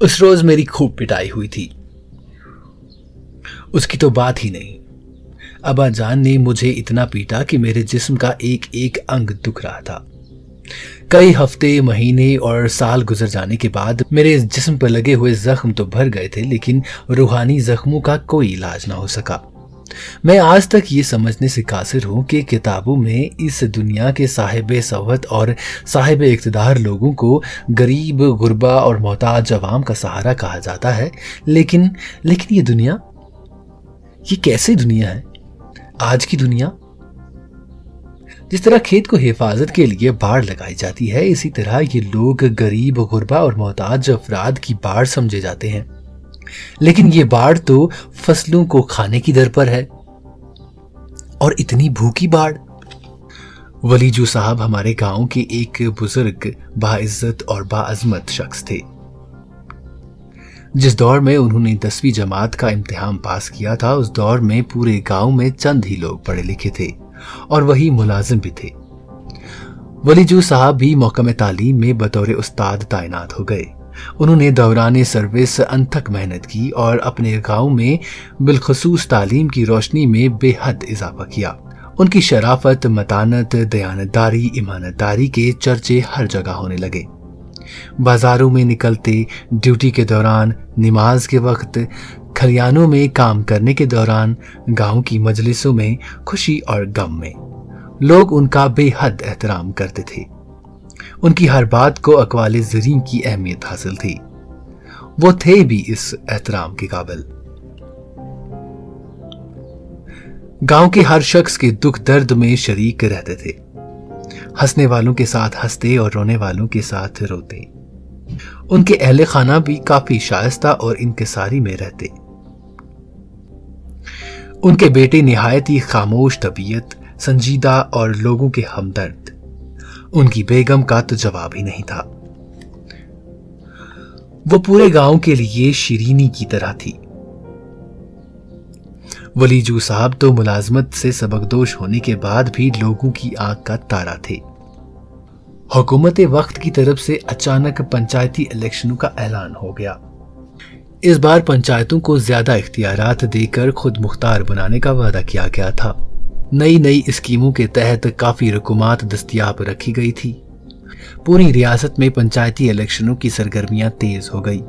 اس روز میری خوب پٹائی ہوئی تھی۔ اس کی تو بات ہی نہیں۔ ابا جان نے مجھے اتنا پیٹا کہ میرے جسم کا ایک ایک انگ دکھ رہا تھا۔ کئی ہفتے، مہینے اور سال گزر جانے کے بعد میرے جسم پر لگے ہوئے زخم تو بھر گئے تھے، لیکن روحانی زخموں کا کوئی علاج نہ ہو سکا۔ میں آج تک یہ سمجھنے سے قاصر ہوں کہ کتابوں میں اس دنیا کے صاحب صوت اور صاحب اقتدار لوگوں کو غریب غربا اور محتاج عوام کا سہارا کہا جاتا ہے۔ لیکن لیکن یہ دنیا، یہ کیسے دنیا ہے؟ آج کی دنیا؟ جس طرح کھیت کو حفاظت کے لیے باڑ لگائی جاتی ہے، اسی طرح یہ لوگ غریب غربا اور محتاج افراد کی باڑ سمجھے جاتے ہیں۔ لیکن یہ باڑ تو فصلوں کو کھانے کی در پر ہے۔ اور اتنی بھوکی باڑ۔ ولی جو صاحب ہمارے گاؤں کے ایک بزرگ باعزت اور باعظمت شخص تھے۔ جس دور میں انہوں نے دسویں جماعت کا امتحان پاس کیا تھا، اس دور میں پورے گاؤں میں چند ہی لوگ پڑھے لکھے تھے اور وہی ملازم بھی تھے۔ ولی جو صاحب بھی محکمہ تعلیم میں بطور استاد تعینات ہو گئے۔ انہوں نے دوران سروس انتھک محنت کی اور اپنے گاؤں میں بالخصوص تعلیم کی روشنی میں بے حد اضافہ کیا۔ ان کی شرافت، متانت، دیانتداری ایمانتداری کے چرچے ہر جگہ ہونے لگے۔ بازاروں میں نکلتے، ڈیوٹی کے دوران، نماز کے وقت، کھلیانوں میں کام کرنے کے دوران، گاؤں کی مجلسوں میں، خوشی اور غم میں۔ لوگ ان کا بے حد احترام کرتے تھے۔ ان کی ہر بات کو اقوال زرین کی اہمیت حاصل تھی۔ وہ تھے بھی اس احترام کے قابل۔ گاؤں کے ہر شخص کے دکھ درد میں شریک رہتے تھے۔ ہنسنے والوں کے ساتھ ہنستے اور رونے والوں کے ساتھ روتے۔ ان کے اہل خانہ بھی کافی شائستہ اور انکساری میں رہتے۔ ان کے بیٹے نہایت ہی خاموش طبیعت، سنجیدہ اور لوگوں کے ہمدرد۔ ان کی بیگم کا تو جواب ہی نہیں تھا۔ وہ پورے گاؤں کے لیے شیرینی کی طرح تھی۔ ولی جو صاحب تو ملازمت سے سبق دوش ہونے کے بعد بھی لوگوں کی آنکھ کا تارا تھے۔ حکومت وقت کی طرف سے اچانک پنچایتی الیکشنوں کا اعلان ہو گیا۔ اس بار پنچایتوں کو زیادہ اختیارات دے کر خود مختار بنانے کا وعدہ کیا گیا تھا۔ نئی نئی اسکیموں کے تحت کافی رکومات دستیاب رکھی گئی تھی۔ پوری ریاست میں پنچایتی الیکشنوں کی سرگرمیاں تیز ہو گئی۔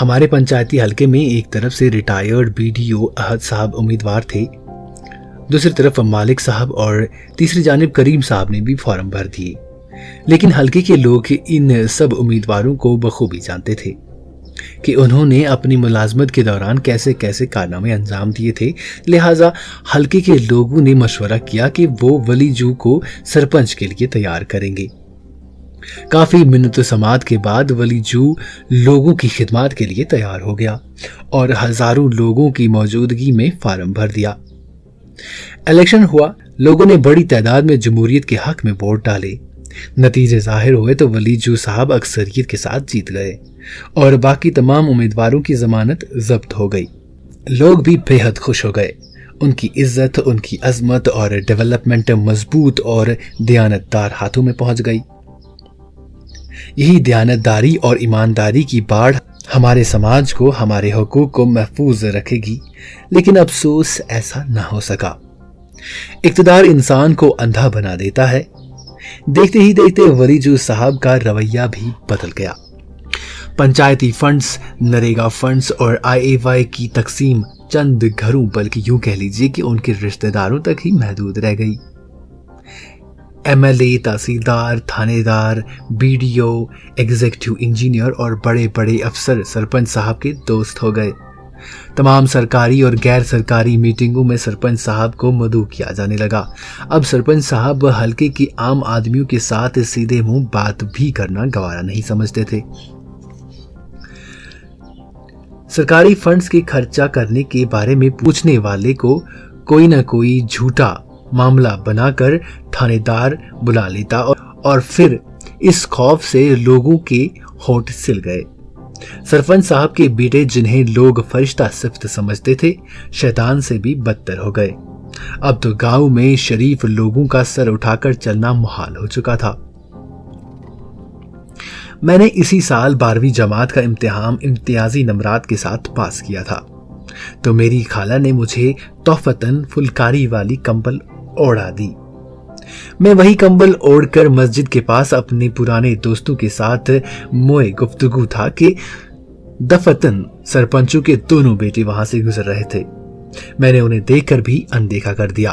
ہمارے پنچایتی حلقے میں ایک طرف سے retired B D O Ahad Sahib امیدوار تھے، دوسری طرف مالک صاحب اور تیسری جانب کریم صاحب نے بھی فارم بھر دیے۔ لیکن حلقے کے لوگ ان سب امیدواروں کو بخوبی جانتے تھے۔ کہ انہوں نے اپنی ملازمت کے دوران کیسے کیسے کارنامے انجام دیے تھے۔ لہٰذا حلقے کے لوگوں نے مشورہ کیا کہ وہ ولی جو کو سرپنچ کے لیے تیار کریں گے۔ کافی منت سماعت کے بعد ولی جو لوگوں کی خدمات کے لیے تیار ہو گیا اور ہزاروں لوگوں کی موجودگی میں فارم بھر دیا۔ الیکشن ہوا، لوگوں نے بڑی تعداد میں جمہوریت کے حق میں ووٹ ڈالے۔ نتیجے ظاہر ہوئے تو ولی جو صاحب اکثریت کے ساتھ جیت گئے اور باقی تمام امیدواروں کی ضمانت ضبط ہو گئی۔ لوگ بھی بے حد خوش ہو گئے۔ ان کی عزت، ان کی عظمت اور ڈیولپمنٹ مضبوط اور دیانت دار ہاتھوں میں پہنچ گئی۔ یہی دیانتداری اور ایمانداری کی باڑھ ہمارے سماج کو، ہمارے حقوق کو محفوظ رکھے گی۔ لیکن افسوس ایسا نہ ہو سکا۔ اقتدار انسان کو اندھا بنا دیتا ہے۔ دیکھتے ہی دیکھتے وریجو صاحب کا رویہ بھی بدل گیا۔ پنچایتی فنڈز، نریگا فنڈز اور آئی اے وائی کی تقسیم چند گھروں بلکہ یوں کہہ لیجیے کہ ان کے رشتہ داروں تک ہی محدود رہ گئی۔ ایم ایل اے، تحصیلدار تھانے دار B D O executive engineer اور بڑے بڑے افسر سرپنچ صاحب کے دوست ہو گئے۔ تمام سرکاری اور غیر سرکاری میٹنگوں میں سرپنچ صاحب کو مدعو کیا جانے لگا۔ اب سرپنچ صاحب حلقے کی عام آدمیوں کے ساتھ سیدھے منہ بات بھی کرنا گوارا نہیں سمجھتے تھے۔ سرکاری فنڈز کے خرچہ کرنے کے بارے میں پوچھنے والے کو کوئی نہ کوئی جھوٹا معاملہ بنا کر تھانے دار بلا لیتا اور پھر اس خوف سے لوگوں کے ہوٹ سل گئے۔ سرپنچ صاحب کے بیٹے جنہیں لوگ فرشتہ صفت سمجھتے تھے، شیطان سے بھی بدتر ہو گئے۔ اب تو گاؤں میں شریف لوگوں کا سر اٹھا کر چلنا محال ہو چکا تھا۔ میں نے اسی سال بارہویں جماعت کا امتحان امتیازی نمرات کے ساتھ پاس کیا تھا۔ تو میری خالہ نے مجھے توفتن فلکاری والی کمبل اوڑا دی۔ میں وہی کمبل اوڑھ کر مسجد کے پاس اپنے پرانے دوستوں کے ساتھ موئے گفتگو تھا کہ دفتن سرپنچوں کے دونوں بیٹے وہاں سے گزر رہے تھے۔ میں نے انہیں دیکھ کر بھی اندیکھا کر دیا۔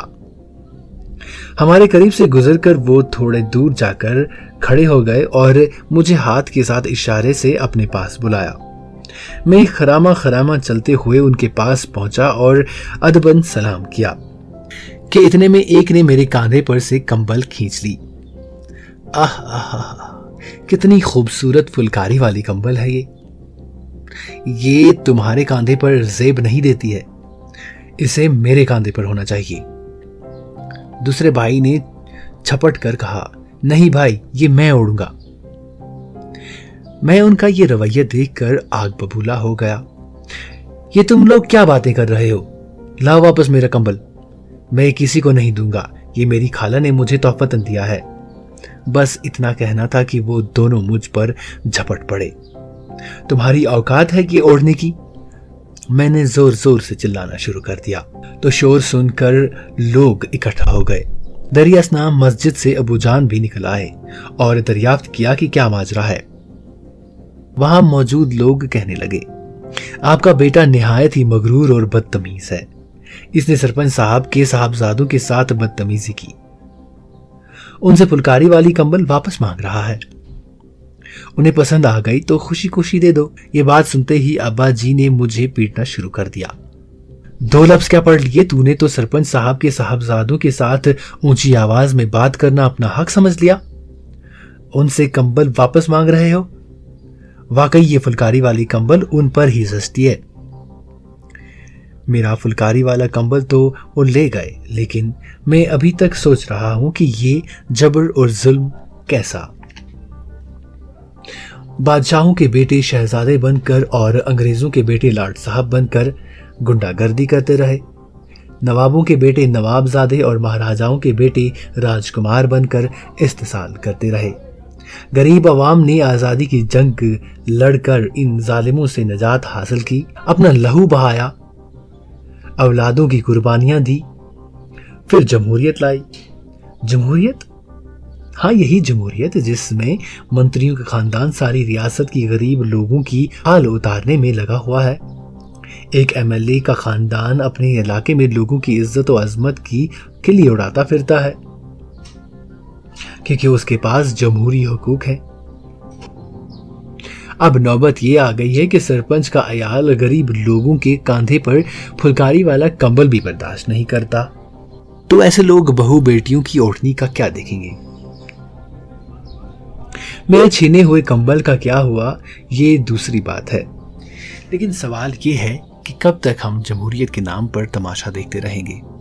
ہمارے قریب سے گزر کر وہ تھوڑے دور جا کر کھڑے ہو گئے اور مجھے ہاتھ کے ساتھ اشارے سے اپنے پاس بلایا۔ میں خرامہ خرامہ چلتے ہوئے ان کے پاس پہنچا اور ادبن سلام کیا۔ کہ اتنے میں ایک نے میرے کاندھے پر سے کمبل کھینچ لی۔ آہ آہ کتنی خوبصورت فلکاری والی کمبل ہے یہ۔ یہ تمہارے کاندھے پر زیب نہیں دیتی ہے۔ اسے میرے کاندھے پر ہونا چاہیے۔ دوسرے بھائی نے چھپٹ کر کہا، نہیں بھائی، یہ میں اوڑوں گا۔ میں ان کا یہ رویہ دیکھ کر آگ ببولا ہو گیا۔ یہ تم لوگ کیا باتیں کر رہے ہو؟ لاؤ واپس میرا کمبل۔ میں کسی کو نہیں دوں گا۔ یہ میری خالہ نے مجھے تحفتن دیا ہے۔ بس اتنا کہنا تھا کہ وہ دونوں مجھ پر جھپٹ پڑے۔ تمہاری اوقات ہے کہ اوڑھنے کی؟ میں نے زور زور سے چلانا شروع کر دیا۔ تو شور سن کر لوگ اکٹھا ہو گئے۔ دریا اسنام مسجد سے ابو جان بھی نکل آئے اور دریافت کیا کہ کیا ماجرا ہے۔ وہاں موجود لوگ کہنے لگے، آپ کا بیٹا نہایت ہی مغرور اور بدتمیز ہے۔ اس نے سرپنچ صاحب کے صاحبزادوں کے ساتھ بدتمیزی کی۔ ان سے پلکاری والی کمبل واپس مانگ رہا ہے۔ انہیں پسند آ گئی تو خوشی خوشی دے دو۔ یہ بات سنتے ہی ابا جی نے مجھے پیٹنا شروع کر دیا۔ دو لفظ کیا پڑھ لیے؟ تو نے تو سرپنچ صاحب کے صاحبزادوں کے ساتھ اونچی آواز میں بات کرنا اپنا حق سمجھ لیا۔ ان سے کمبل واپس مانگ رہے ہو۔ واقعی یہ فلکاری والی کمبل ان پر ہی زستی ہے۔ میرا فلکاری والا کمبل تو وہ لے گئے، لیکن میں ابھی تک سوچ رہا ہوں کہ یہ جبر اور ظلم کیسا۔ بادشاہوں کے بیٹے شہزادے بن کر اور انگریزوں کے بیٹے لاٹ صاحب بن کر گنڈا گردی کرتے رہے۔ نوابوں کے بیٹے نواب زادے اور مہاراجاؤں کے بیٹے راجکمار بن کر استحصال کرتے رہے۔ غریب عوام نے آزادی کی جنگ لڑ کر ان ظالموں سے نجات حاصل کی، اپنا لہو بہایا۔ اولادوں کی قربانیاں دی، پھر جمہوریت لائی۔ جمہوریت؟ ہاں یہی جمہوریت جس میں منتریوں کے خاندان ساری ریاست کی غریب لوگوں کی حال اتارنے میں لگا ہوا ہے۔ ایک ایم ایل اے کا خاندان اپنے علاقے میں لوگوں کی عزت و عظمت کی کلی اڑاتا پھرتا ہے۔ کیونکہ اس کے پاس جمہوری حقوق ہے اب نوبت یہ آ گئی ہے کہ سرپنچ کا عیال غریب لوگوں کے کاندھے پر پھلکاری والا کمبل بھی برداشت نہیں کرتا۔ تو ایسے لوگ بہو بیٹیوں کی اوٹھنی کا کیا دیکھیں گے؟ میرے چھینے ہوئے کمبل کا کیا ہوا یہ دوسری بات ہے۔ لیکن سوال یہ ہے کہ کب تک ہم جمہوریت کے نام پر تماشا دیکھتے رہیں گے؟